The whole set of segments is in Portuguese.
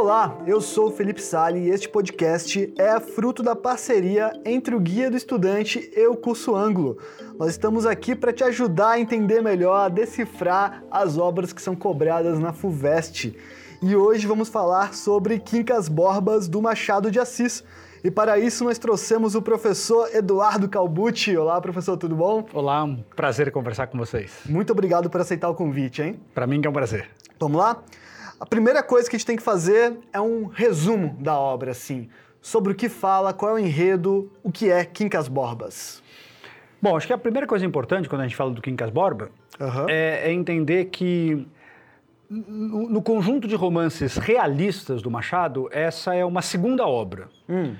Olá, eu sou o Felipe Sali e este podcast é fruto da parceria entre o Guia do Estudante e o Curso Ângulo. Nós estamos aqui para te ajudar a entender melhor, a decifrar as obras que são cobradas na FUVEST. E hoje vamos falar sobre Quincas Borbas do Machado de Assis. E para isso nós trouxemos o professor Eduardo Calbucci. Olá, professor, tudo bom? Olá, um prazer conversar com vocês. Muito obrigado por aceitar o convite, hein? Para mim que é um prazer. Vamos lá? A primeira coisa que a gente tem que fazer é um resumo da obra, assim, sobre o que fala, qual é o enredo, o que é Quincas Borbas. Bom, acho que a primeira coisa importante quando a gente fala do Quincas Borba uhum. é, é, entender que no, no, conjunto de romances realistas do Machado, essa é uma segunda obra. Hum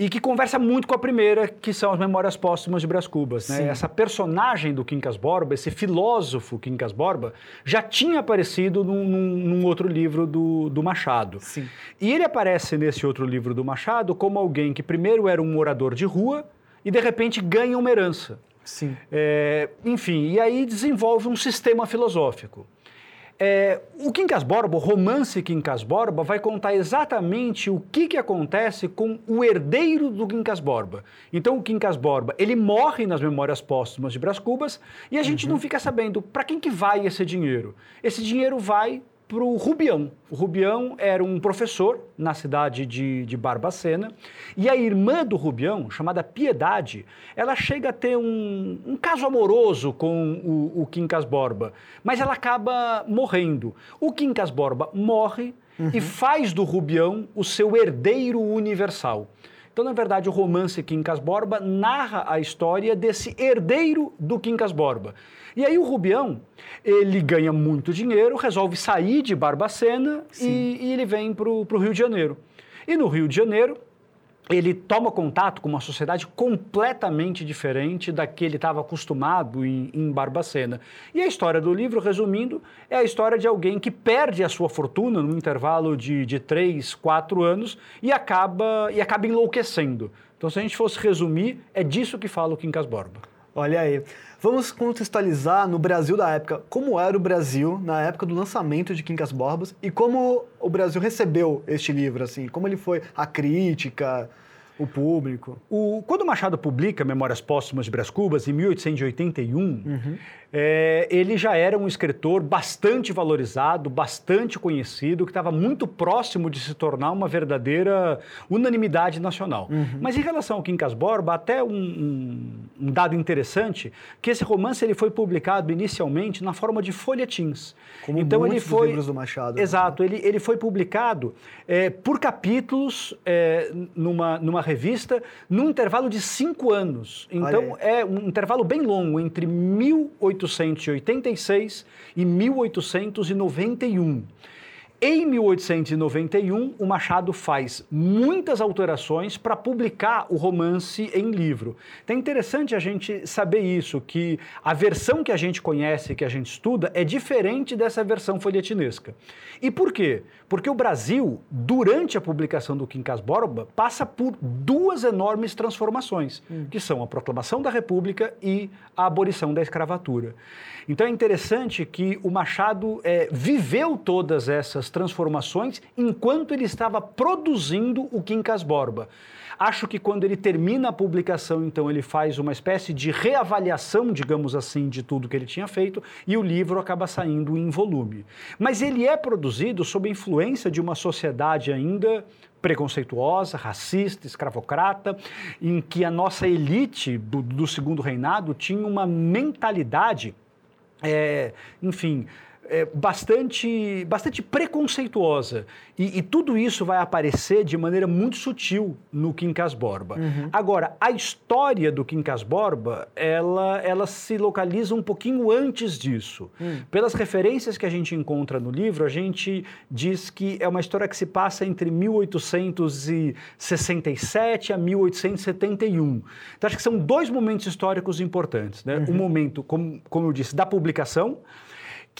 e que conversa muito com a primeira, que são as Memórias Póstumas de Brás Cubas. Né? Essa personagem do Quincas Borba, esse filósofo Quincas Borba, já tinha aparecido num, num, num outro livro do, do Machado. Sim. E ele aparece nesse outro livro do Machado como alguém que primeiro era um morador de rua e de repente ganha uma herança. Sim. É, enfim, e aí desenvolve um sistema filosófico. É, o Quincas Borba, o romance Quincas Borba, vai contar exatamente o que, que acontece com o herdeiro do Quincas Borba. Então, o Quincas Borba, ele morre nas memórias póstumas de Brás Cubas e a gente uhum. não fica sabendo para quem que vai esse dinheiro. Esse dinheiro vai para o Rubião. O Rubião era um professor na cidade de, de Barbacena e a irmã do Rubião, chamada Piedade, ela chega a ter um, um caso amoroso com o, o Quincas Borba, mas ela acaba morrendo. O Quincas Borba morre uhum. e faz do Rubião o seu herdeiro universal. Então, na verdade, o romance Quincas Borba narra a história desse herdeiro do Quincas Borba. E aí o Rubião, ele ganha muito dinheiro, resolve sair de Barbacena e, e, ele vem para o Rio de Janeiro. E no Rio de Janeiro, ele toma contato com uma sociedade completamente diferente da que ele estava acostumado em, em, Barbacena. E a história do livro, resumindo, é a história de alguém que perde a sua fortuna num intervalo de, de três, quatro anos e acaba, e acaba enlouquecendo. Então, se a gente fosse resumir, é disso que fala o Quincas Borba. Olha aí. Vamos contextualizar no Brasil da época como era o Brasil na época do lançamento de Quincas Borbas e como o Brasil recebeu este livro, assim, como ele foi a crítica, o público. O, quando Machado publica Memórias Póstumas de Brás Cubas, em 1881, uhum. É, ele já era um escritor bastante valorizado, bastante conhecido, que estava muito próximo de se tornar uma verdadeira unanimidade nacional. Uhum. Mas em relação ao Quincas Borba, até um, um, um, dado interessante, que esse romance ele foi publicado inicialmente na forma de folhetins. Como então ele foi livros do Machado. Né? Exato, ele, ele foi publicado é, por capítulos é, numa, numa revista num intervalo de cinco anos. Então é um intervalo bem longo, entre 1886 e 1891. Em 1891, o Machado faz muitas alterações para publicar o romance em livro. Então é interessante a gente saber isso, que a versão que a gente conhece, que a gente estuda, é diferente dessa versão folhetinesca. E por quê? Porque o Brasil, durante a publicação do Quincas Borba, passa por duas enormes transformações, hum. que são a proclamação da República e a abolição da escravatura. Então é interessante que o Machado é, viveu todas essas transformações enquanto ele estava produzindo o Quincas Borba. Acho que quando ele termina a publicação, então ele faz uma espécie de reavaliação, digamos assim, de tudo que ele tinha feito e o livro acaba saindo em volume. Mas ele é produzido sob a influência de uma sociedade ainda preconceituosa, racista, escravocrata, em que a nossa elite do, do segundo reinado tinha uma mentalidade é, enfim, é, bastante, bastante preconceituosa. E, e, tudo isso vai aparecer de maneira muito sutil no Quincas Borba. Uhum. Agora, a história do Quincas Borba, ela, ela se localiza um pouquinho antes disso. Uhum. Pelas referências que a gente encontra no livro, a gente diz que é uma história que se passa entre 1867 a 1871. Então, acho que são dois momentos históricos importantes. Né? Uhum. O momento, como, como eu disse, da publicação,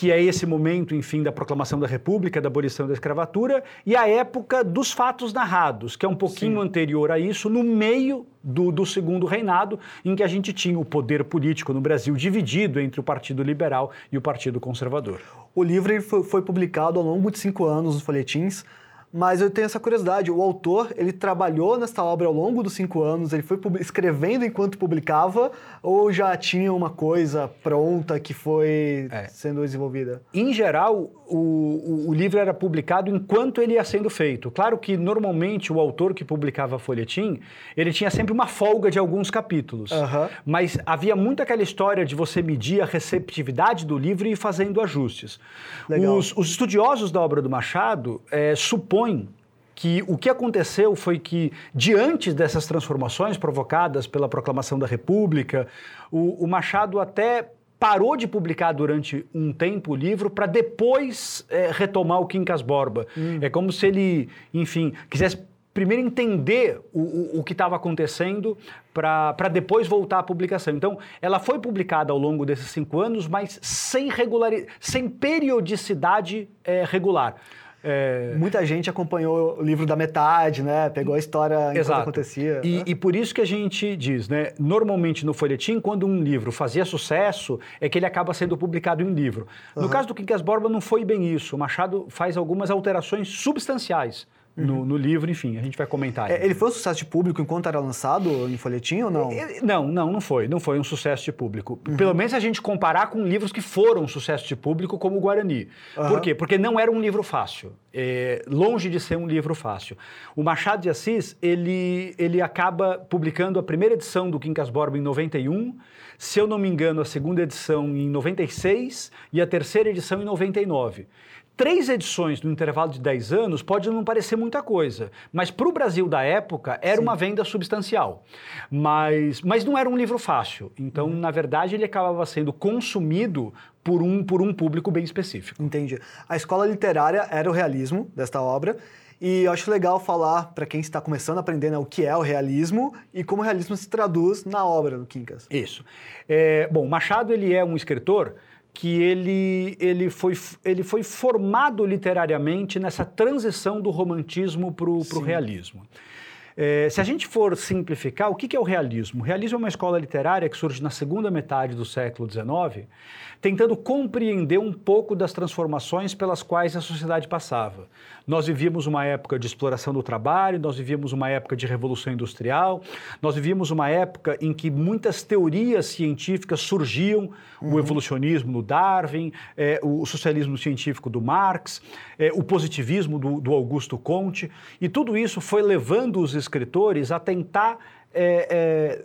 que é esse momento, enfim, da proclamação da República, da abolição da escravatura, e a época dos fatos narrados, que é um pouquinho Sim. anterior a isso, no meio do, do, segundo reinado, em que a gente tinha o poder político no Brasil dividido entre o Partido Liberal e o Partido Conservador. O livro foi, foi publicado ao longo de cinco anos nos folhetins, Mas eu tenho essa curiosidade. O autor, ele trabalhou nessa obra ao longo dos cinco anos, ele foi escrevendo enquanto publicava, ou já tinha uma coisa pronta que foi é. sendo desenvolvida? Em geral, o, o, o, livro era publicado enquanto ele ia sendo feito. Claro que, normalmente, o autor que publicava folhetim, ele tinha sempre uma folga de alguns capítulos. Uhum. Mas havia muito aquela história de você medir a receptividade do livro e ir fazendo ajustes. Os, os, estudiosos da obra do Machado é, supõem supõe que o que aconteceu foi que, diante dessas transformações provocadas pela proclamação da República, o, o Machado até parou de publicar durante um tempo o livro para depois é, retomar o Quincas Borba. Hum. É como se ele, enfim, quisesse primeiro entender o, o, o que estava acontecendo para depois voltar à publicação. Então, ela foi publicada ao longo desses cinco anos, mas sem, regulari sem periodicidade é, regular. É... Muita gente acompanhou o livro da metade, né? Pegou a história Exato. acontecia. E, né? e, por isso que a gente diz, né? Normalmente no folhetim, quando um livro fazia sucesso, é que ele acaba sendo publicado em livro. No caso do Quincas Borba, não foi bem isso. O Machado faz algumas alterações substanciais no, no, livro, enfim, a gente vai comentar. É, ele foi um sucesso de público enquanto era lançado em folhetim ou não? Não, não, não foi. Não foi um sucesso de público. Uhum. Pelo menos a gente comparar com livros que foram um sucesso de público, como o Guarani. Uhum. Por quê? Porque não era um livro fácil. É, longe de ser um livro fácil. O Machado de Assis, ele, ele acaba publicando a primeira edição do Quincas Borba em 91, se eu não me engano, a segunda edição em 96 e a terceira edição em 99. Três edições no intervalo de 10 anos pode não parecer muita coisa, mas para o Brasil da época era Sim. uma venda substancial. Mas, mas não era um livro fácil. Então, uhum. na verdade, ele acabava sendo consumido por um, por um público bem específico. Entendi. A escola literária era o realismo desta obra. E eu acho legal falar para quem está começando a aprender né, o que é o realismo e como o realismo se traduz na obra do Quincas. Isso. É, bom, Machado ele é um escritor que ele, ele, foi, ele foi formado literariamente nessa transição do romantismo para o realismo. É, se a gente for simplificar, o que, que é o realismo? O realismo é uma escola literária que surge na segunda metade do século XIX, tentando compreender um pouco das transformações pelas quais a sociedade passava. Nós vivíamos uma época de exploração do trabalho, nós vivíamos uma época de revolução industrial, nós vivíamos uma época em que muitas teorias científicas surgiam, uhum. o evolucionismo do Darwin, é, o socialismo científico do Marx, é, o positivismo do, do Augusto Comte, e tudo isso foi levando os escritores a tentar é, é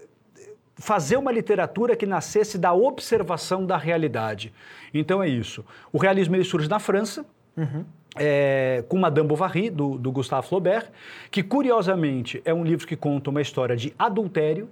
fazer uma literatura que nascesse da observação da realidade. Então é isso. O realismo ele surge na França, uhum. é, com Madame Bovary, do, do Gustave Flaubert, que curiosamente é um livro que conta uma história de adultério,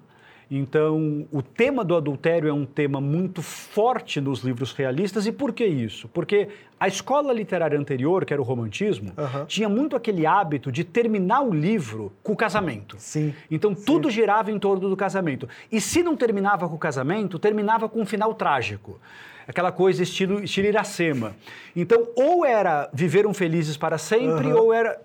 então, o tema do adultério é um tema muito forte nos livros realistas. E por que isso? Porque a escola literária anterior, que era o romantismo, uhum. tinha muito aquele hábito de terminar o livro com o casamento. Sim. Então, Sim. tudo girava em torno do casamento. E se não terminava com o casamento, terminava com um final trágico aquela coisa estilo, estilo Iracema. Então, ou era viveram felizes para sempre, uhum. ou era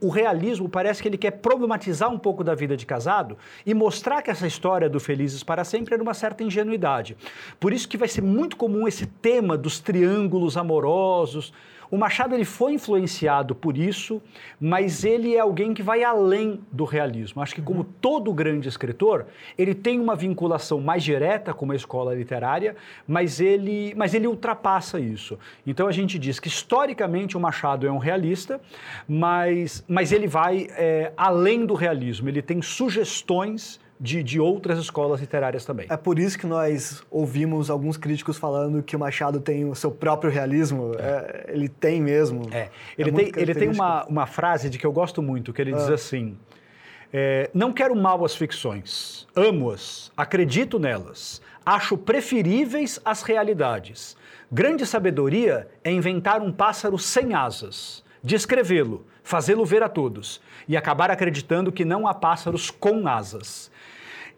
o realismo parece que ele quer problematizar um pouco da vida de casado e mostrar que essa história do felizes para sempre era uma certa ingenuidade. Por isso que vai ser muito comum esse tema dos triângulos amorosos, o Machado ele foi influenciado por isso, mas ele é alguém que vai além do realismo. Acho que como todo grande escritor, ele tem uma vinculação mais direta com uma escola literária, mas ele, mas ele ultrapassa isso. Então a gente diz que historicamente o Machado é um realista, mas, mas ele vai é, além do realismo. Ele tem sugestões de, de outras escolas literárias também. É por isso que nós ouvimos alguns críticos falando que o Machado tem o seu próprio realismo. É. É, ele tem mesmo. É. Ele, é tem, ele tem uma, uma frase de que eu gosto muito, que ele ah. diz assim... É, não quero mal as ficções, amo-as, acredito nelas, acho preferíveis às realidades. Grande sabedoria é inventar um pássaro sem asas, descrevê-lo, fazê-lo ver a todos e acabar acreditando que não há pássaros com asas.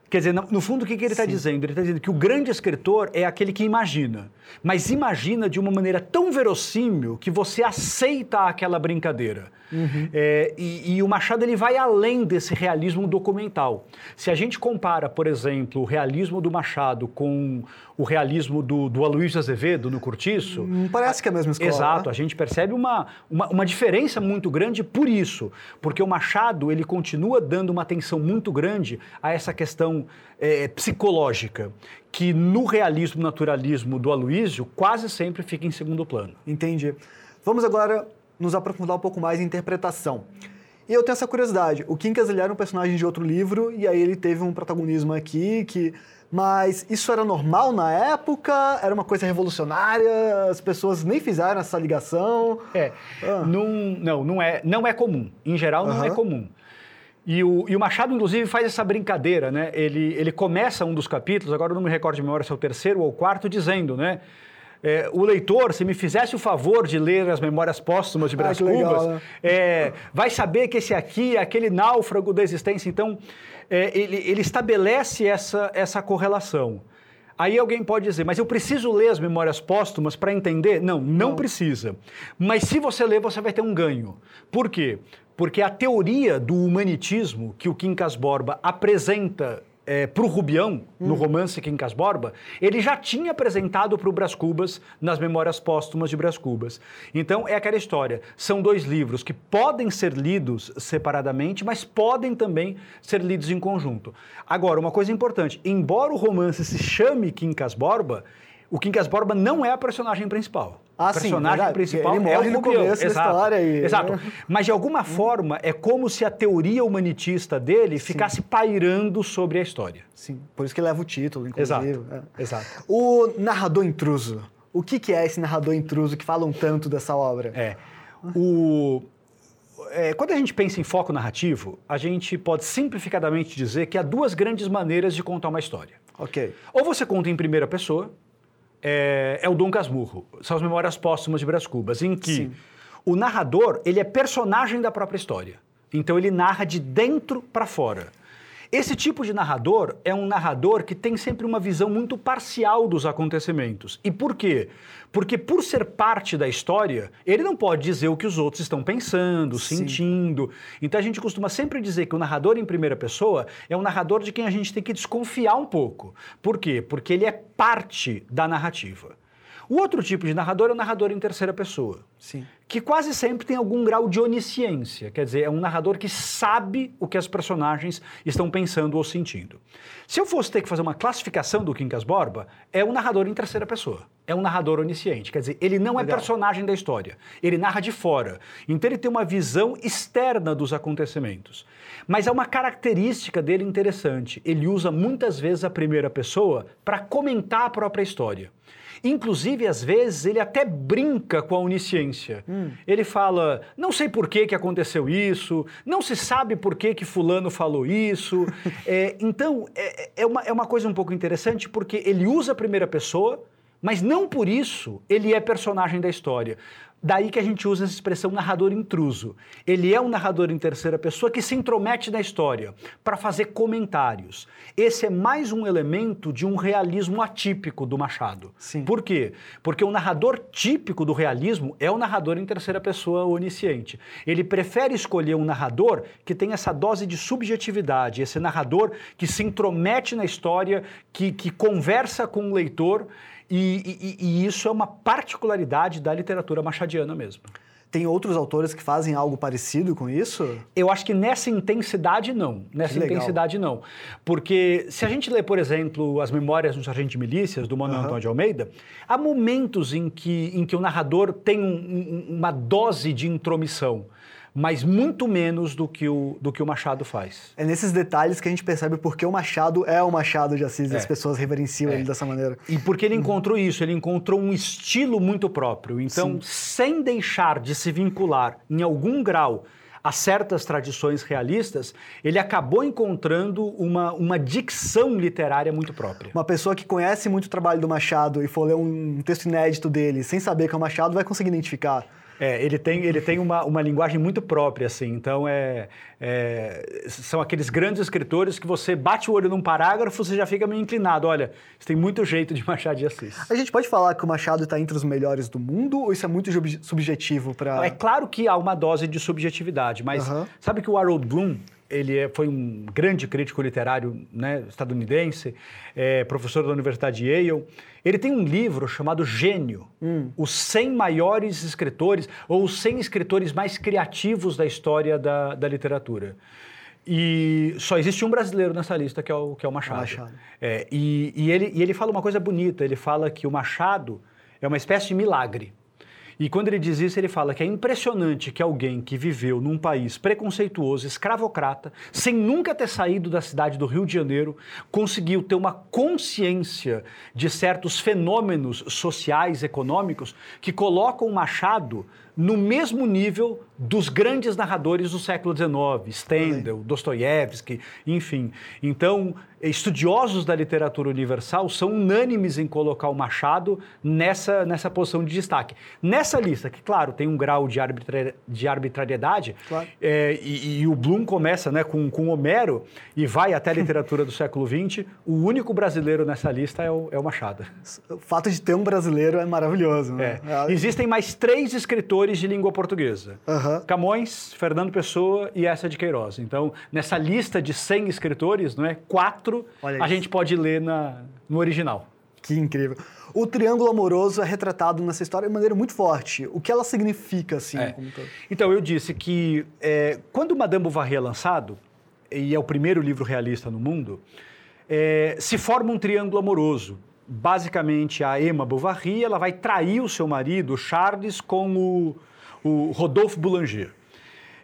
Quer dizer, no, fundo, o que, que ele está dizendo? Ele está dizendo que o grande escritor é aquele que imagina, mas imagina de uma maneira tão verossímil que você aceita aquela brincadeira. Uhum. É, e, e, o Machado ele vai além desse realismo documental. Se a gente compara, por exemplo, o realismo do Machado com o realismo do, do Aloysio Azevedo no Curtiço. Não parece que é a mesma escola. Exato, né? a gente percebe uma, uma, uma, diferença muito grande por isso, porque o Machado ele continua dando uma atenção muito grande a essa questão é, psicológica, que no realismo naturalismo do Aloysio quase sempre fica em segundo plano. Entendi. Vamos agora nos aprofundar um pouco mais em interpretação. E eu tenho essa curiosidade. O Quincas ele era um personagem de outro livro e aí ele teve um protagonismo aqui que mas isso era normal na época? Era uma coisa revolucionária? As pessoas nem fizeram essa ligação? É. Ah. Não, não, não é, não é comum. Em geral, não é comum. E o, e o, Machado, inclusive, faz essa brincadeira, né? Ele, ele começa um dos capítulos, agora eu não me recordo de memória se é o terceiro ou o quarto, dizendo, né? É, o leitor, se me fizesse o favor de ler as memórias póstumas de Brás ah, Cubas, né? é, vai saber que esse aqui é aquele náufrago da existência. Então, é, ele, ele estabelece essa, essa correlação. Aí alguém pode dizer, mas eu preciso ler as memórias póstumas para entender? Não, não, não, precisa. Mas se você ler, você vai ter um ganho. Por quê? Porque a teoria do humanitismo que o Quincas Borba apresenta é, para o Rubião, hum. no romance Quincas Borba, ele já tinha apresentado para o Brás Cubas nas Memórias Póstumas de Brás Cubas. Então, é aquela história. São dois livros que podem ser lidos separadamente, mas podem também ser lidos em conjunto. Agora, uma coisa importante: embora o romance se chame Quincas Borba, o Quincas Borba não é a personagem principal. Ah, o personagem sim, principal ele morre é o no começo da história. E... Exato. Mas, de alguma forma, é como se a teoria humanitista dele ficasse sim. pairando sobre a história. Sim, por isso que leva o título, inclusive. Exato. É. Exato. O narrador intruso. O que, que é esse narrador intruso que falam tanto dessa obra? É. O... É, quando a gente pensa em foco narrativo, a gente pode simplificadamente dizer que há duas grandes maneiras de contar uma história. Ok. Ou você conta em primeira pessoa, é, é o Dom Casmurro. São as Memórias Póstumas de Brás Cubas, em que Sim. o narrador ele é personagem da própria história. Então ele narra de dentro para fora. Esse tipo de narrador é um narrador que tem sempre uma visão muito parcial dos acontecimentos. E por quê? Porque por ser parte da história, ele não pode dizer o que os outros estão pensando, Sim. sentindo. Então a gente costuma sempre dizer que o narrador em primeira pessoa é um narrador de quem a gente tem que desconfiar um pouco. Por quê? Porque ele é parte da narrativa. O outro tipo de narrador é o narrador em terceira pessoa. Sim. Que quase sempre tem algum grau de onisciência, quer dizer, é um narrador que sabe o que as personagens estão pensando ou sentindo. Se eu fosse ter que fazer uma classificação do Quincas Borba, é um narrador em terceira pessoa. É um narrador onisciente, quer dizer, ele não é Legal. personagem da história, ele narra de fora. Então ele tem uma visão externa dos acontecimentos. Mas é uma característica dele interessante. Ele usa muitas vezes a primeira pessoa para comentar a própria história. Inclusive, às vezes, ele até brinca com a onisciência. Hum. Ele fala, não sei por que, que aconteceu isso, não se sabe por que, que fulano falou isso. é, então, é, é, uma, é uma coisa um pouco interessante porque ele usa a primeira pessoa, mas não por isso ele é personagem da história. Daí que a gente usa essa expressão narrador intruso. Ele é um narrador em terceira pessoa que se intromete na história para fazer comentários. Esse é mais um elemento de um realismo atípico do Machado. Sim. Por quê? Porque o narrador típico do realismo é o narrador em terceira pessoa onisciente. Ele prefere escolher um narrador que tem essa dose de subjetividade, esse narrador que se intromete na história, que, que conversa com o leitor e, e, e isso é uma particularidade da literatura machadiana mesmo. Tem outros autores que fazem algo parecido com isso? Eu acho que nessa intensidade não. Nessa intensidade não. Porque se a gente lê, por exemplo, as memórias do Sargento de Milícias, do Manuel uhum. Antônio de Almeida, há momentos em que, em que o narrador tem um, um, uma dose de intromissão mas muito menos do que o, do que o Machado faz. É nesses detalhes que a gente percebe porque o Machado é o Machado de Assis é. e as pessoas reverenciam é. ele dessa maneira. E porque ele encontrou isso, ele encontrou um estilo muito próprio. Então, Sim. sem deixar de se vincular em algum grau a certas tradições realistas, ele acabou encontrando uma, uma dicção literária muito própria. Uma pessoa que conhece muito o trabalho do Machado e for ler um texto inédito dele sem saber que é o Machado vai conseguir identificar. É, ele tem, ele tem uma, uma linguagem muito própria, assim. Então, é, é, são aqueles grandes escritores que você bate o olho num parágrafo, você já fica meio inclinado. Olha, isso tem muito jeito de Machado de Assis. A gente pode falar que o Machado está entre os melhores do mundo ou isso é muito subjetivo para... É claro que há uma dose de subjetividade, mas sabe que o Harold Bloom ele é, foi um grande crítico literário né, estadunidense, é, professor da Universidade de Yale. Ele tem um livro chamado Gênio, hum. os 100 maiores escritores ou os 100 escritores mais criativos da história da, da literatura. E só existe um brasileiro nessa lista, que é o, que é o Machado. Machado. É, e, e, ele, e ele fala uma coisa bonita, ele fala que o Machado é uma espécie de milagre. E quando ele diz isso, ele fala que é impressionante que alguém que viveu num país preconceituoso, escravocrata, sem nunca ter saído da cidade do Rio de Janeiro, conseguiu ter uma consciência de certos fenômenos sociais, econômicos, que colocam o Machado no mesmo nível dos grandes narradores do século XIX, Stendhal, Dostoiévski, enfim. Então, estudiosos da literatura universal são unânimes em colocar o Machado nessa, nessa posição de destaque. Nessa lista, que, claro, tem um grau de, arbitra de arbitrariedade, claro. é, e, e, o Bloom começa né, com, com Homero e vai até a literatura do século XX, o único brasileiro nessa lista é o, é o Machado. O fato de ter um brasileiro é maravilhoso. Né? É. Existem mais três escritores de língua portuguesa. Uhum. Camões, Fernando Pessoa e essa de Queiroz. Então, nessa lista de 100 escritores, não é? quatro a gente pode ler na, no original. Que incrível. O triângulo amoroso é retratado nessa história de maneira muito forte. O que ela significa, assim? É. Então, eu disse que é, quando Madame Bovary é lançado, e é o primeiro livro realista no mundo, é, se forma um triângulo amoroso. Basicamente, a Emma Bovary ela vai trair o seu marido, Charles, com o, o Rodolphe Boulanger.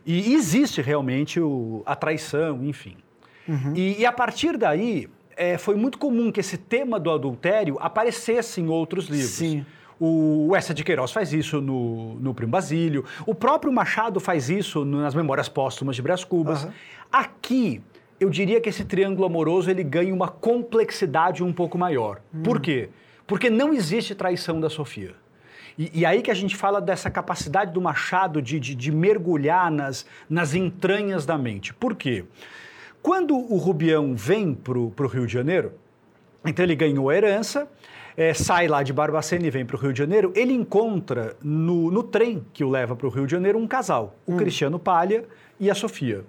E existe realmente o, a traição, enfim. Uhum. E, e, a partir daí, é, foi muito comum que esse tema do adultério aparecesse em outros livros. Sim. O Essa de Queiroz faz isso no, no Primo Basílio. O próprio Machado faz isso nas Memórias Póstumas de Brás Cubas. Uhum. Aqui, eu diria que esse triângulo amoroso ele ganha uma complexidade um pouco maior. Uhum. Por quê? Porque não existe traição da Sofia. E, e, aí que a gente fala dessa capacidade do Machado de, de, de mergulhar nas, nas entranhas da mente. Por quê? Quando o Rubião vem para o Rio de Janeiro, então ele ganhou a herança, é, sai lá de Barbacena e vem para o Rio de Janeiro, ele encontra no, no trem que o leva para o Rio de Janeiro um casal, o hum. Cristiano Palha e a Sofia.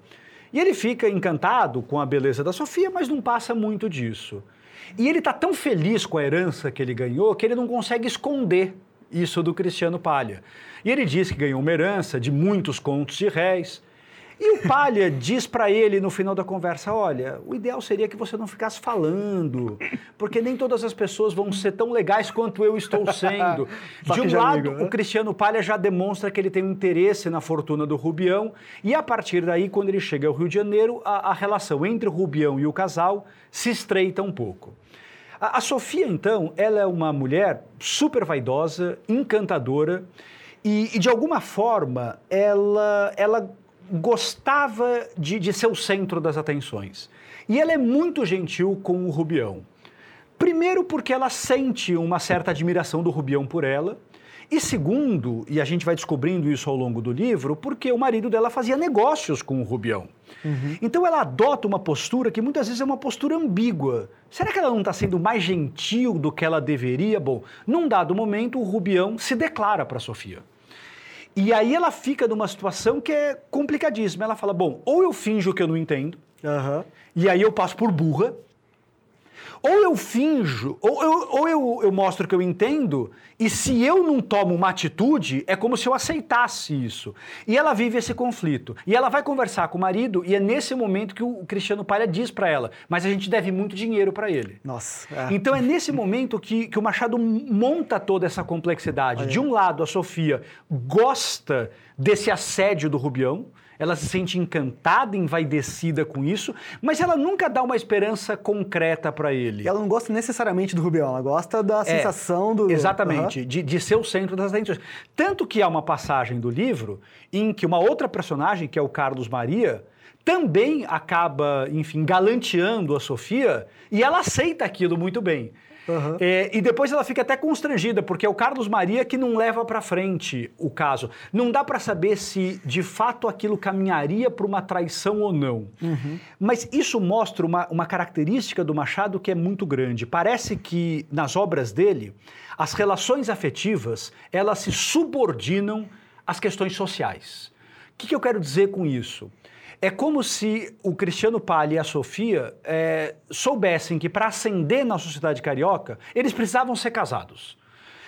E ele fica encantado com a beleza da Sofia, mas não passa muito disso. E ele está tão feliz com a herança que ele ganhou que ele não consegue esconder isso do Cristiano Palha. E ele diz que ganhou uma herança de muitos contos de réis, e o Palha diz para ele no final da conversa: olha, o ideal seria que você não ficasse falando, porque nem todas as pessoas vão ser tão legais quanto eu estou sendo. De um lado, amigo, né? o Cristiano Palha já demonstra que ele tem um interesse na fortuna do Rubião, e a partir daí, quando ele chega ao Rio de Janeiro, a, a relação entre o Rubião e o casal se estreita um pouco. A, a Sofia, então, ela é uma mulher super vaidosa, encantadora. E, e, de alguma forma ela, ela gostava de, de ser o centro das atenções. E ela é muito gentil com o Rubião. Primeiro, porque ela sente uma certa admiração do Rubião por ela. E segundo, e a gente vai descobrindo isso ao longo do livro, porque o marido dela fazia negócios com o Rubião. Uhum. Então ela adota uma postura que muitas vezes é uma postura ambígua. Será que ela não está sendo mais gentil do que ela deveria? Bom, num dado momento, o Rubião se declara para Sofia. E aí ela fica numa situação que é complicadíssima. Ela fala: bom, ou eu finjo que eu não entendo, uhum. e aí eu passo por burra, ou eu finjo, ou, eu, ou eu, eu mostro que eu entendo, e se eu não tomo uma atitude, é como se eu aceitasse isso. E ela vive esse conflito. E ela vai conversar com o marido, e é nesse momento que o Cristiano Palha diz para ela: Mas a gente deve muito dinheiro para ele. Nossa. É. Então é nesse momento que, que o Machado monta toda essa complexidade. Olha. De um lado, a Sofia gosta desse assédio do Rubião ela se sente encantada, envaidecida com isso, mas ela nunca dá uma esperança concreta para ele. Ela não gosta necessariamente do Rubião, ela gosta da é, sensação do. Exatamente, uhum. de, de ser o centro das atenções. Tanto que há uma passagem do livro em que uma outra personagem, que é o Carlos Maria, também acaba, enfim, galanteando a Sofia e ela aceita aquilo muito bem. Uhum. É, e depois ela fica até constrangida, porque é o Carlos Maria que não leva para frente o caso. Não dá para saber se de fato aquilo caminharia para uma traição ou não. Uhum. Mas isso mostra uma, uma característica do Machado que é muito grande. Parece que nas obras dele, as relações afetivas elas se subordinam às questões sociais. O que, que eu quero dizer com isso? É como se o Cristiano Palha e a Sofia é, soubessem que para ascender na sociedade carioca, eles precisavam ser casados.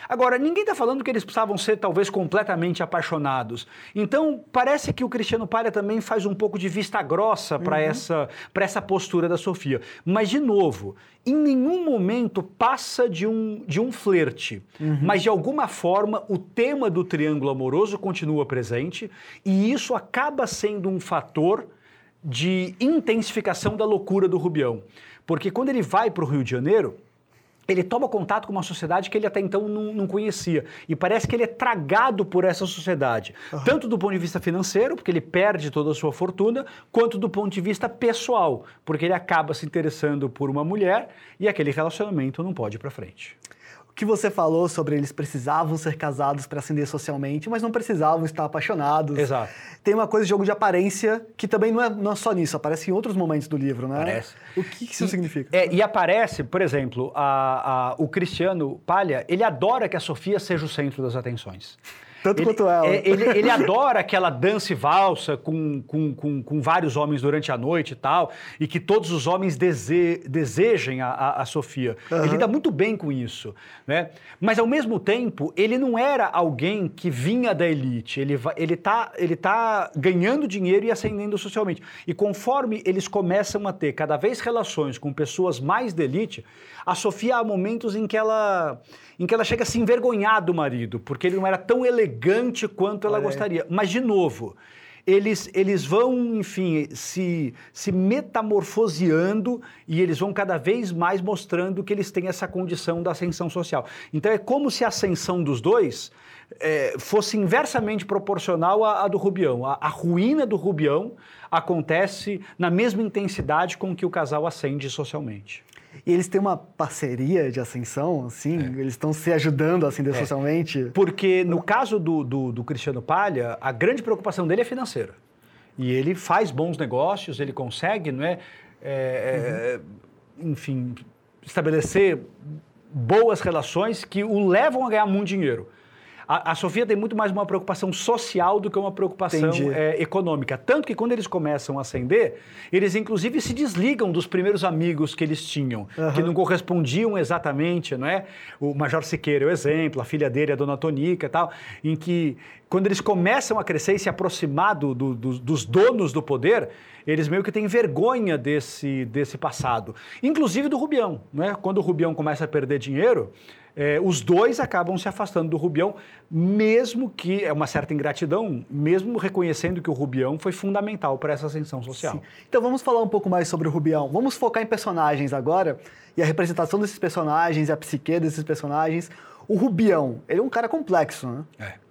Agora, ninguém está falando que eles precisavam ser talvez completamente apaixonados. Então, parece que o Cristiano Palha também faz um pouco de vista grossa para uhum. essa, essa postura da Sofia. Mas, de novo, em nenhum momento passa de um, de um flerte. Uhum. Mas, de alguma forma, o tema do triângulo amoroso continua presente e isso acaba sendo um fator de intensificação da loucura do Rubião. Porque quando ele vai para o Rio de Janeiro, ele toma contato com uma sociedade que ele até então não, não, conhecia. E parece que ele é tragado por essa sociedade. Uhum. Tanto do ponto de vista financeiro, porque ele perde toda a sua fortuna, quanto do ponto de vista pessoal, porque ele acaba se interessando por uma mulher e aquele relacionamento não pode ir para frente que você falou sobre eles precisavam ser casados para ascender socialmente, mas não precisavam estar apaixonados. Exato. Tem uma coisa de jogo de aparência que também não é, não é só nisso, aparece em outros momentos do livro, né? Aparece. O que, que isso e, significa? É, e aparece, por exemplo, a, a, o Cristiano Palha, ele adora que a Sofia seja o centro das atenções. Tanto ele, quanto ela. É, ele, ele, adora aquela dança e valsa com, com, com, com, vários homens durante a noite e tal, e que todos os homens dese, desejem a, a, a Sofia. Uhum. Ele dá muito bem com isso. Né? Mas, ao mesmo tempo, ele não era alguém que vinha da elite. Ele está ele tá, ele tá ganhando dinheiro e ascendendo socialmente. E conforme eles começam a ter cada vez relações com pessoas mais da elite, a Sofia há momentos em que ela em que ela chega a se envergonhar do marido, porque ele não era tão elegante quanto ela gostaria. Mas, de novo, eles, eles vão, enfim, se, se metamorfoseando e eles vão cada vez mais mostrando que eles têm essa condição da ascensão social. Então é como se a ascensão dos dois é, fosse inversamente proporcional à, à do Rubião. A, a, ruína do Rubião acontece na mesma intensidade com que o casal ascende socialmente. E eles têm uma parceria de ascensão, assim? É. Eles estão se ajudando a ascender é. socialmente? Porque no caso do, do, do, Cristiano Palha, a grande preocupação dele é financeira. E ele faz bons negócios, ele consegue, não é? é uhum. Enfim, estabelecer boas relações que o levam a ganhar muito dinheiro. A, a, Sofia tem muito mais uma preocupação social do que uma preocupação é, econômica. Tanto que quando eles começam a ascender, eles inclusive se desligam dos primeiros amigos que eles tinham, uhum. que não correspondiam exatamente, não é? O Major Siqueira é o exemplo, a filha dele, a Dona Tonica e tal, em que quando eles começam a crescer e se aproximar do, do, do, dos donos do poder, eles meio que têm vergonha desse, desse passado. Inclusive do Rubião, não é? Quando o Rubião começa a perder dinheiro, é, os dois acabam se afastando do Rubião, mesmo que é uma certa ingratidão, mesmo reconhecendo que o Rubião foi fundamental para essa ascensão social. Sim. Então vamos falar um pouco mais sobre o Rubião. Vamos focar em personagens agora e a representação desses personagens a psique desses personagens. O Rubião, ele é um cara complexo, né? É.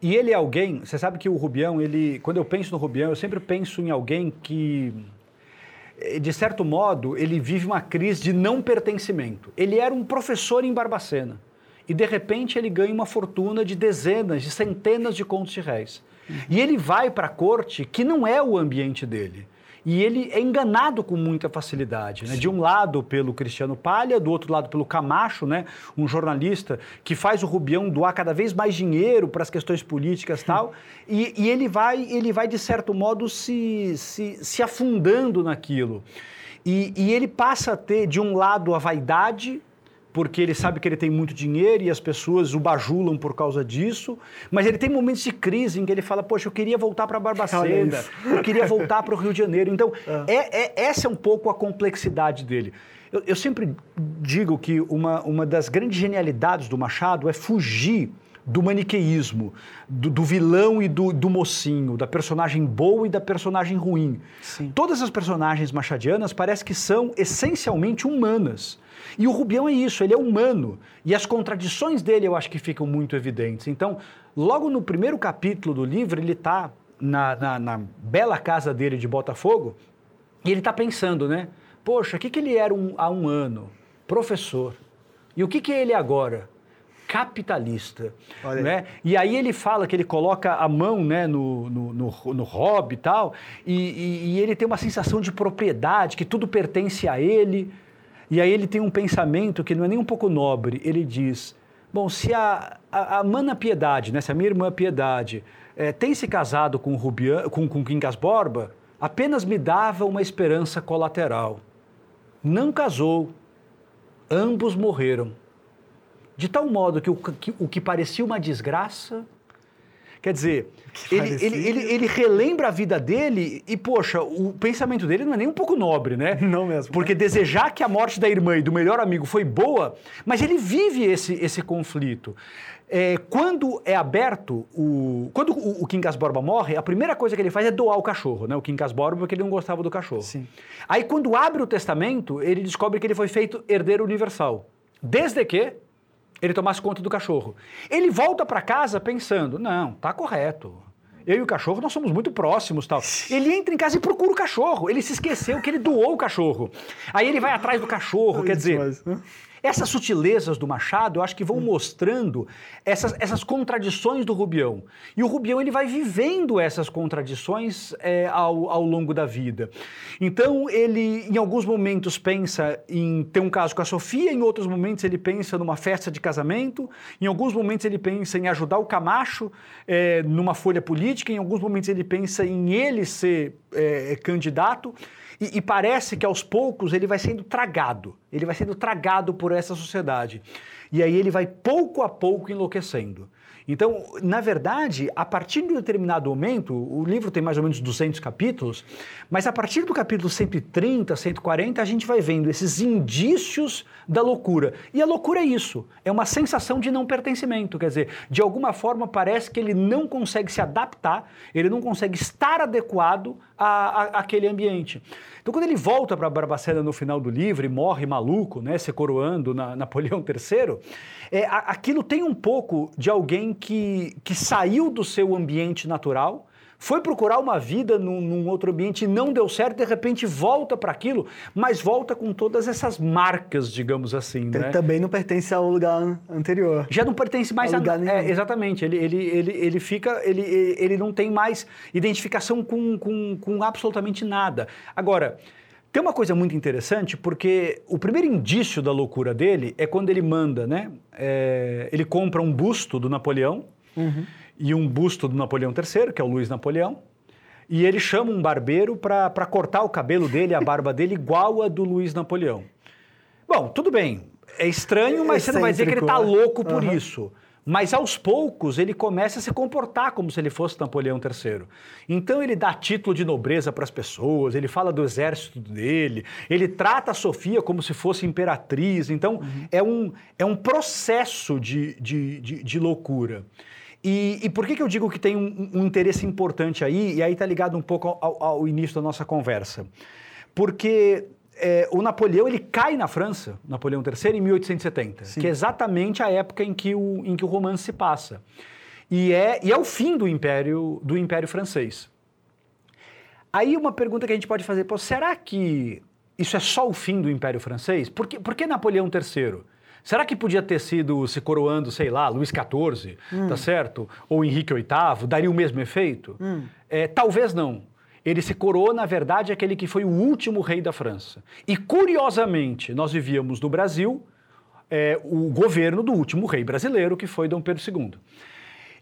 E ele é alguém, você sabe que o Rubião, ele, quando eu penso no Rubião, eu sempre penso em alguém que de certo modo, ele vive uma crise de não pertencimento. Ele era um professor em Barbacena e de repente ele ganha uma fortuna de dezenas, de centenas de contos de réis. E ele vai para a corte que não é o ambiente dele. E ele é enganado com muita facilidade. Né? De um lado pelo Cristiano Palha, do outro lado pelo Camacho, né? um jornalista que faz o Rubião doar cada vez mais dinheiro para as questões políticas tal, e, e ele, vai, ele vai, de certo modo, se, se, se afundando naquilo. E, e ele passa a ter, de um lado, a vaidade, porque ele sabe que ele tem muito dinheiro e as pessoas o bajulam por causa disso, mas ele tem momentos de crise em que ele fala, poxa, eu queria voltar para Barbacena, eu queria voltar para o Rio de Janeiro. Então, é. É, é, essa é um pouco a complexidade dele. Eu, eu sempre digo que uma, uma das grandes genialidades do Machado é fugir do maniqueísmo, do, do vilão e do, do, mocinho, da personagem boa e da personagem ruim. Sim. Todas as personagens machadianas parece que são essencialmente humanas. E o Rubião é isso, ele é humano. E as contradições dele eu acho que ficam muito evidentes. Então, logo no primeiro capítulo do livro, ele está na, na, na, bela casa dele de Botafogo e ele está pensando, né? Poxa, o que, que ele era um, há um ano? Professor. E o que, que é ele agora? capitalista. Né? E aí ele fala que ele coloca a mão né, no, no, no, no hobby e tal, e, e, e, ele tem uma sensação de propriedade, que tudo pertence a ele. E aí ele tem um pensamento que não é nem um pouco nobre. Ele diz: bom, se a, a, a Mana Piedade, né, se a minha irmã Piedade, é, tem se casado com, Rubian, com, com Quincas Borba, apenas me dava uma esperança colateral. Não casou, ambos morreram. De tal modo que o que, o que parecia uma desgraça Quer dizer, ele, ele, ele, ele, relembra a vida dele e, poxa, o pensamento dele não é nem um pouco nobre, né? Não mesmo. Porque desejar que a morte da irmã e do melhor amigo foi boa, mas ele vive esse, esse conflito. É, quando é aberto, o, quando o, o Quincas Borba morre, a primeira coisa que ele faz é doar o cachorro, né? O Quincas Borba, porque ele não gostava do cachorro. Sim. Aí, quando abre o testamento, ele descobre que ele foi feito herdeiro universal. Desde que ele tomasse conta do cachorro. Ele volta para casa pensando: não, tá correto. Eu e o cachorro, nós somos muito próximos tal. Ele entra em casa e procura o cachorro. Ele se esqueceu que ele doou o cachorro. Aí ele vai atrás do cachorro, quer dizer. Essas sutilezas do Machado, eu acho que vão mostrando essas, essas contradições do Rubião. E o Rubião ele vai vivendo essas contradições é, ao, ao longo da vida. Então, ele, em alguns momentos, pensa em ter um caso com a Sofia, em outros momentos, ele pensa numa festa de casamento, em alguns momentos, ele pensa em ajudar o Camacho é, numa folha política, em alguns momentos, ele pensa em ele ser é, candidato. E, e, parece que aos poucos ele vai sendo tragado, ele vai sendo tragado por essa sociedade. E aí ele vai pouco a pouco enlouquecendo. Então, na verdade, a partir de um determinado momento, o livro tem mais ou menos 200 capítulos, mas a partir do capítulo 130, 140, a gente vai vendo esses indícios da loucura. E a loucura é isso, é uma sensação de não pertencimento, quer dizer, de alguma forma parece que ele não consegue se adaptar, ele não consegue estar adequado a, a, àquele ambiente. Então, quando ele volta para Barbacena no final do livro e morre maluco, né, se coroando na Napoleão III, é, aquilo tem um pouco de alguém que, que saiu do seu ambiente natural, foi procurar uma vida num, num, outro ambiente e não deu certo, de repente volta para aquilo, mas volta com todas essas marcas, digamos assim. Né? Também não pertence ao lugar anterior. Já não pertence mais ao lugar a, é, Exatamente, ele, ele, ele, ele fica, ele, ele não tem mais identificação com, com, com absolutamente nada. Agora, tem uma coisa muito interessante, porque o primeiro indício da loucura dele é quando ele manda, né? É, ele compra um busto do Napoleão. Uhum e um busto do Napoleão III, que é o Luiz Napoleão, e ele chama um barbeiro para cortar o cabelo dele, a barba dele, igual a do Luiz Napoleão. Bom, tudo bem, é estranho, mas você não vai dizer que ele está louco por uhum. isso. Mas aos poucos ele começa a se comportar como se ele fosse Napoleão III. Então ele dá título de nobreza para as pessoas, ele fala do exército dele, ele trata a Sofia como se fosse imperatriz. Então uhum. é, um, é um processo de, de, de, de loucura. E, e, por que, que eu digo que tem um, um interesse importante aí, e aí está ligado um pouco ao, ao, início da nossa conversa? Porque é, o Napoleão ele cai na França, Napoleão III, em 1870, Sim. que é exatamente a época em que o, em que o romance se passa. E é, e é o fim do Império, do Império Francês. Aí uma pergunta que a gente pode fazer, será que isso é só o fim do Império Francês? Por que, por que Napoleão III? Será que podia ter sido se coroando, sei lá, Luís XIV, hum. tá certo? Ou Henrique VIII, daria o mesmo efeito? Hum. É, talvez não. Ele se coroou, na verdade, aquele que foi o último rei da França. E, curiosamente, nós vivíamos no Brasil é, o governo do último rei brasileiro, que foi Dom Pedro II.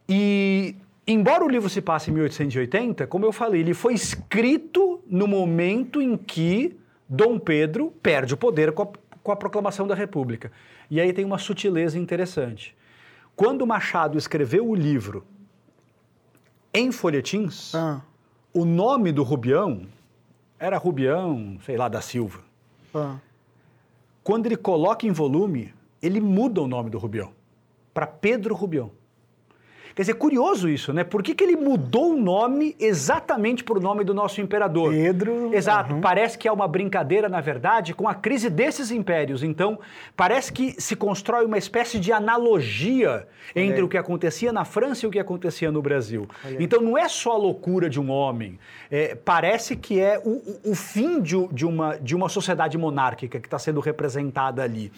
E, embora o livro se passe em 1880, como eu falei, ele foi escrito no momento em que Dom Pedro perde o poder com a, com a proclamação da República. E aí tem uma sutileza interessante. Quando Machado escreveu o livro em folhetins, ah. o nome do Rubião era Rubião, sei lá, da Silva. Ah. Quando ele coloca em volume, ele muda o nome do Rubião para Pedro Rubião. Quer dizer, curioso isso, né? Por que, que ele mudou o nome exatamente para o nome do nosso imperador? Pedro. Exato. Uhum. Parece que é uma brincadeira, na verdade, com a crise desses impérios. Então, parece que se constrói uma espécie de analogia entre o que acontecia na França e o que acontecia no Brasil. Então, não é só a loucura de um homem. É, parece que é o, o fim de, de, uma, de uma sociedade monárquica que está sendo representada ali.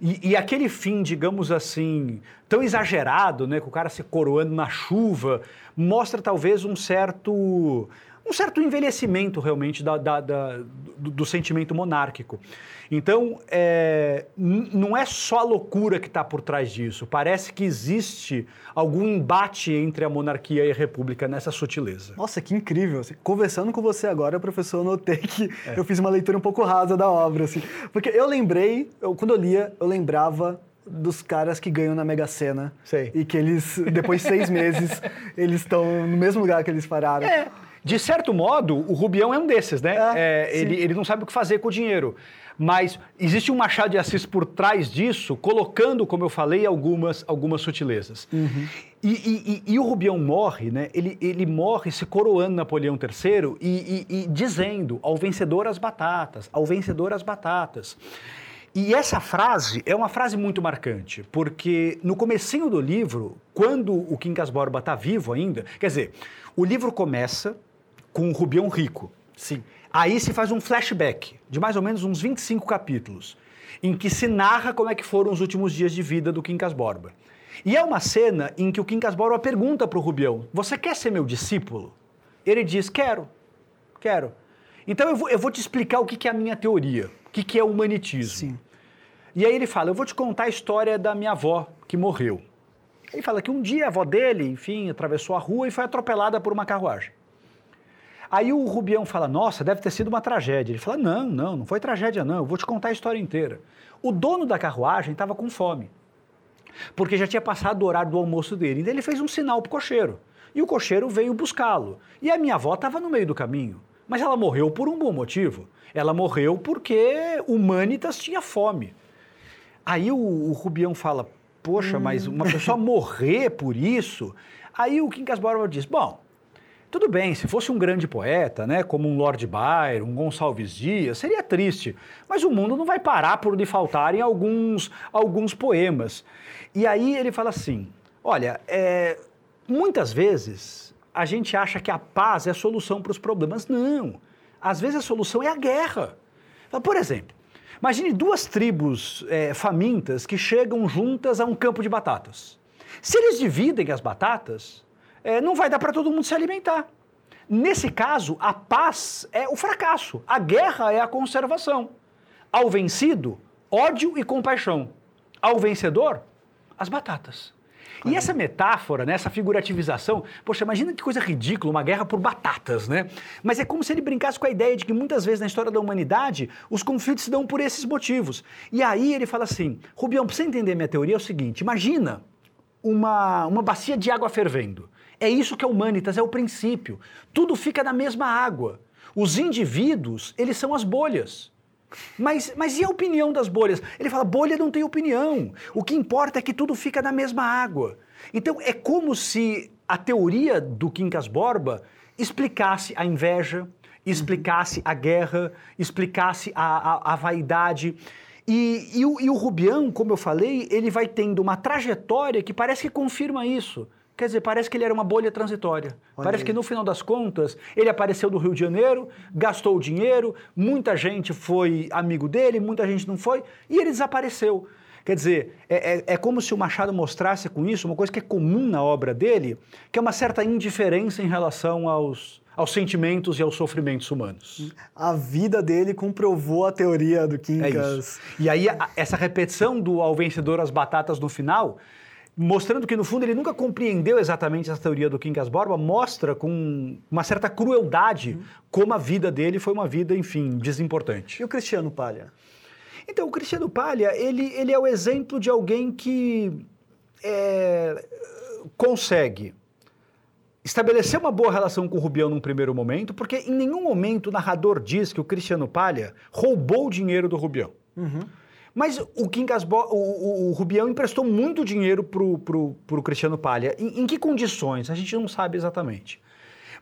E, e, aquele fim, digamos assim, tão exagerado, né, com o cara se coroando na chuva, mostra talvez um certo um certo envelhecimento realmente da, da, da, do, do, sentimento monárquico. Então, é, não é só a loucura que está por trás disso. Parece que existe algum embate entre a monarquia e a república nessa sutileza. Nossa, que incrível. Assim, conversando com você agora, professor, eu notei que é. eu fiz uma leitura um pouco rasa da obra. Assim, porque eu lembrei, eu, quando eu lia, eu lembrava dos caras que ganham na Mega Sena. Sei. E que eles, depois de seis meses, eles estão no mesmo lugar que eles pararam. É. De certo modo, o Rubião é um desses, né? É, é, ele, ele não sabe o que fazer com o dinheiro. Mas existe um Machado de Assis por trás disso, colocando, como eu falei, algumas, algumas sutilezas. Uhum. E, e, e, o Rubião morre, né? Ele, ele morre se coroando Napoleão III e, e dizendo ao vencedor as batatas, ao vencedor as batatas. E essa frase é uma frase muito marcante, porque no comecinho do livro, quando o Quincas Borba está vivo ainda, quer dizer, o livro começa com o Rubião rico. Sim. Aí se faz um flashback de mais ou menos uns 25 capítulos, em que se narra como é que foram os últimos dias de vida do Quincas Borba. E é uma cena em que o Quincas Borba pergunta para o Rubião: Você quer ser meu discípulo? Ele diz: Quero, quero. Então eu vou, eu vou te explicar o que, que é a minha teoria. O que, que é humanitismo? Sim. E aí ele fala: Eu vou te contar a história da minha avó que morreu. Ele fala que um dia a avó dele, enfim, atravessou a rua e foi atropelada por uma carruagem. Aí o Rubião fala: Nossa, deve ter sido uma tragédia. Ele fala: Não, não, não foi tragédia, não. Eu vou te contar a história inteira. O dono da carruagem estava com fome, porque já tinha passado o horário do almoço dele. Então ele fez um sinal para o cocheiro. E o cocheiro veio buscá-lo. E a minha avó estava no meio do caminho. Mas ela morreu por um bom motivo. Ela morreu porque o Humanitas tinha fome. Aí o, o Rubião fala, poxa, hum. mas uma pessoa morrer por isso? Aí o Quincas Borba diz, bom, tudo bem, se fosse um grande poeta, né, como um Lord Byron, um Gonçalves Dias, seria triste, mas o mundo não vai parar por lhe faltarem alguns, alguns poemas. E aí ele fala assim, olha, é, muitas vezes a gente acha que a paz é a solução para os problemas. Não, às vezes a solução é a guerra. Por exemplo, imagine duas tribos é, famintas que chegam juntas a um campo de batatas. Se eles dividem as batatas, é, não vai dar para todo mundo se alimentar. Nesse caso, a paz é o fracasso, a guerra é a conservação. Ao vencido, ódio e compaixão. Ao vencedor, as batatas. E essa metáfora, né, essa figurativização, poxa, imagina que coisa ridícula, uma guerra por batatas, né? Mas é como se ele brincasse com a ideia de que muitas vezes na história da humanidade os conflitos se dão por esses motivos. E aí ele fala assim: Rubião, para você entender minha teoria é o seguinte: imagina uma, uma bacia de água fervendo. É isso que é humanitas, é o princípio. Tudo fica na mesma água. Os indivíduos, eles são as bolhas. Mas, mas e a opinião das bolhas? Ele fala: bolha não tem opinião. O que importa é que tudo fica na mesma água. Então é como se a teoria do Quincas Borba explicasse a inveja, explicasse a guerra, explicasse a, a, a vaidade. E, e, o, e o Rubião, como eu falei, ele vai tendo uma trajetória que parece que confirma isso. Quer dizer, parece que ele era uma bolha transitória. Olha parece aí. que no final das contas, ele apareceu do Rio de Janeiro, gastou o dinheiro, muita gente foi amigo dele, muita gente não foi, e ele desapareceu. Quer dizer, é, é, é, como se o Machado mostrasse com isso uma coisa que é comum na obra dele, que é uma certa indiferença em relação aos, aos sentimentos e aos sofrimentos humanos. A vida dele comprovou a teoria do Quincas. É e aí, a, essa repetição do ao vencedor as batatas no final mostrando que no fundo ele nunca compreendeu exatamente essa teoria do Quincas Borba, mostra com uma certa crueldade uhum. como a vida dele foi uma vida, enfim, desimportante. E o Cristiano Palha? Então, o Cristiano Palha, ele, ele é o exemplo de alguém que é, consegue estabelecer uma boa relação com o Rubião num primeiro momento, porque em nenhum momento o narrador diz que o Cristiano Palha roubou o dinheiro do Rubião. Uhum. Mas o Quincas Bo, o, o, o, Rubião emprestou muito dinheiro pro, pro, pro Cristiano Palha. Em, em, que condições? A gente não sabe exatamente.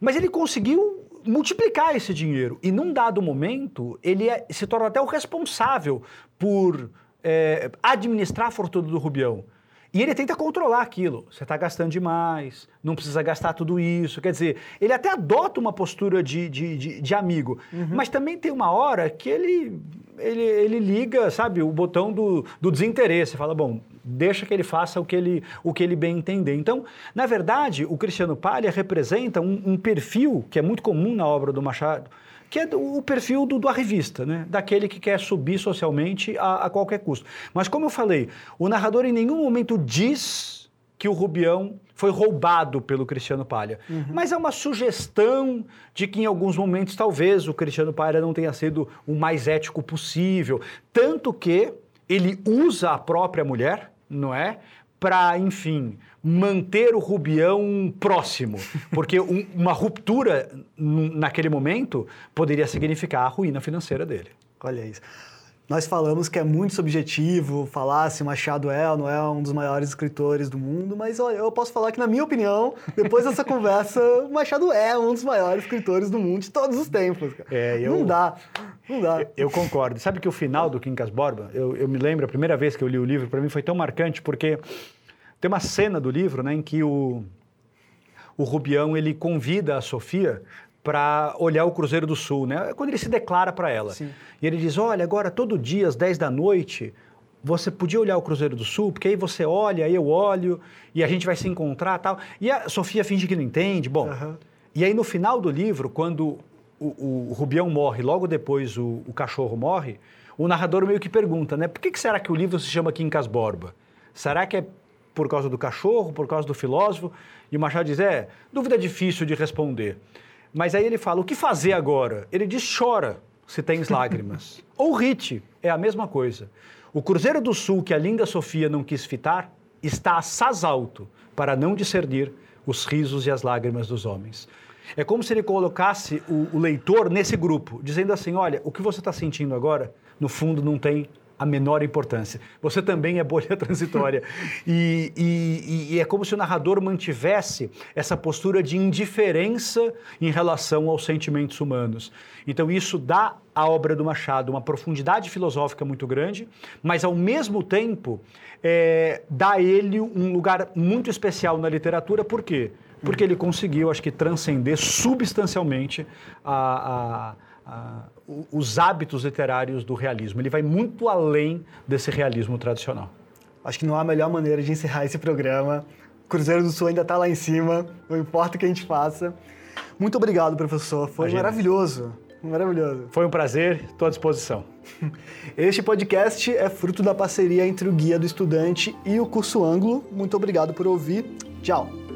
Mas ele conseguiu multiplicar esse dinheiro. E num dado momento, ele é, se torna até o responsável por é, administrar a fortuna do Rubião. E ele tenta controlar aquilo. Você está gastando demais, não precisa gastar tudo isso. Quer dizer, ele até adota uma postura de, de, de, de amigo. Uhum. Mas também tem uma hora que ele ele, ele liga, sabe, o botão do, do desinteresse. Fala, bom, deixa que ele faça o que ele, o que ele bem entender. Então, na verdade, o Cristiano Palha representa um, um perfil que é muito comum na obra do Machado, que é o perfil do, do arrivista, né? daquele que quer subir socialmente a, a qualquer custo. Mas, como eu falei, o narrador em nenhum momento diz que o Rubião foi roubado pelo Cristiano Palha. Uhum. Mas é uma sugestão de que em alguns momentos talvez o Cristiano Palha não tenha sido o mais ético possível. Tanto que ele usa a própria mulher, não é? Para, enfim, manter o Rubião próximo. Porque um, uma ruptura naquele momento poderia significar a ruína financeira dele. Olha isso. Nós falamos que é muito subjetivo falar se Machado é ou não é um dos maiores escritores do mundo, mas olha, eu posso falar que, na minha opinião, depois dessa conversa, Machado é um dos maiores escritores do mundo de todos os tempos. É, eu, não dá, não dá. Eu concordo. Sabe que o final do Quincas Borba, eu, eu me lembro, a primeira vez que eu li o livro, para mim foi tão marcante, porque tem uma cena do livro né, em que o, o Rubião ele convida a Sofia para olhar o Cruzeiro do Sul, né? Quando ele se declara para ela. Sim. E ele diz: Olha, agora todo dia às 10 da noite você podia olhar o Cruzeiro do Sul, porque aí você olha, aí eu olho, e a gente vai se encontrar tal. E a Sofia finge que não entende. Bom, uhum. e aí no final do livro, quando o, o Rubião morre, logo depois o, o, cachorro morre, o narrador meio que pergunta, né? Por que, que será que o livro se chama Quincas Borba? Será que é por causa do cachorro, por causa do filósofo? E o Machado diz: É, dúvida difícil de responder. Mas aí ele fala: o que fazer agora? Ele diz: chora se tens lágrimas. Ou rite, é a mesma coisa. O Cruzeiro do Sul, que a linda Sofia não quis fitar, está assaz alto para não discernir os risos e as lágrimas dos homens. É como se ele colocasse o, o leitor nesse grupo, dizendo assim: olha, o que você está sentindo agora, no fundo, não tem a menor importância. Você também é bolha transitória. e, e, e, é como se o narrador mantivesse essa postura de indiferença em relação aos sentimentos humanos. Então, isso dá à obra do Machado uma profundidade filosófica muito grande, mas, ao mesmo tempo, é, dá a ele um lugar muito especial na literatura. Por quê? Porque ele conseguiu, acho que, transcender substancialmente a, a os hábitos literários do realismo. Ele vai muito além desse realismo tradicional. Acho que não há melhor maneira de encerrar esse programa. O Cruzeiro do Sul ainda está lá em cima, não importa o que a gente faça. Muito obrigado, professor. Foi Imagina. maravilhoso. Maravilhoso. Foi um prazer, estou à disposição. Este podcast é fruto da parceria entre o Guia do Estudante e o Curso Ângulo. Muito obrigado por ouvir. Tchau.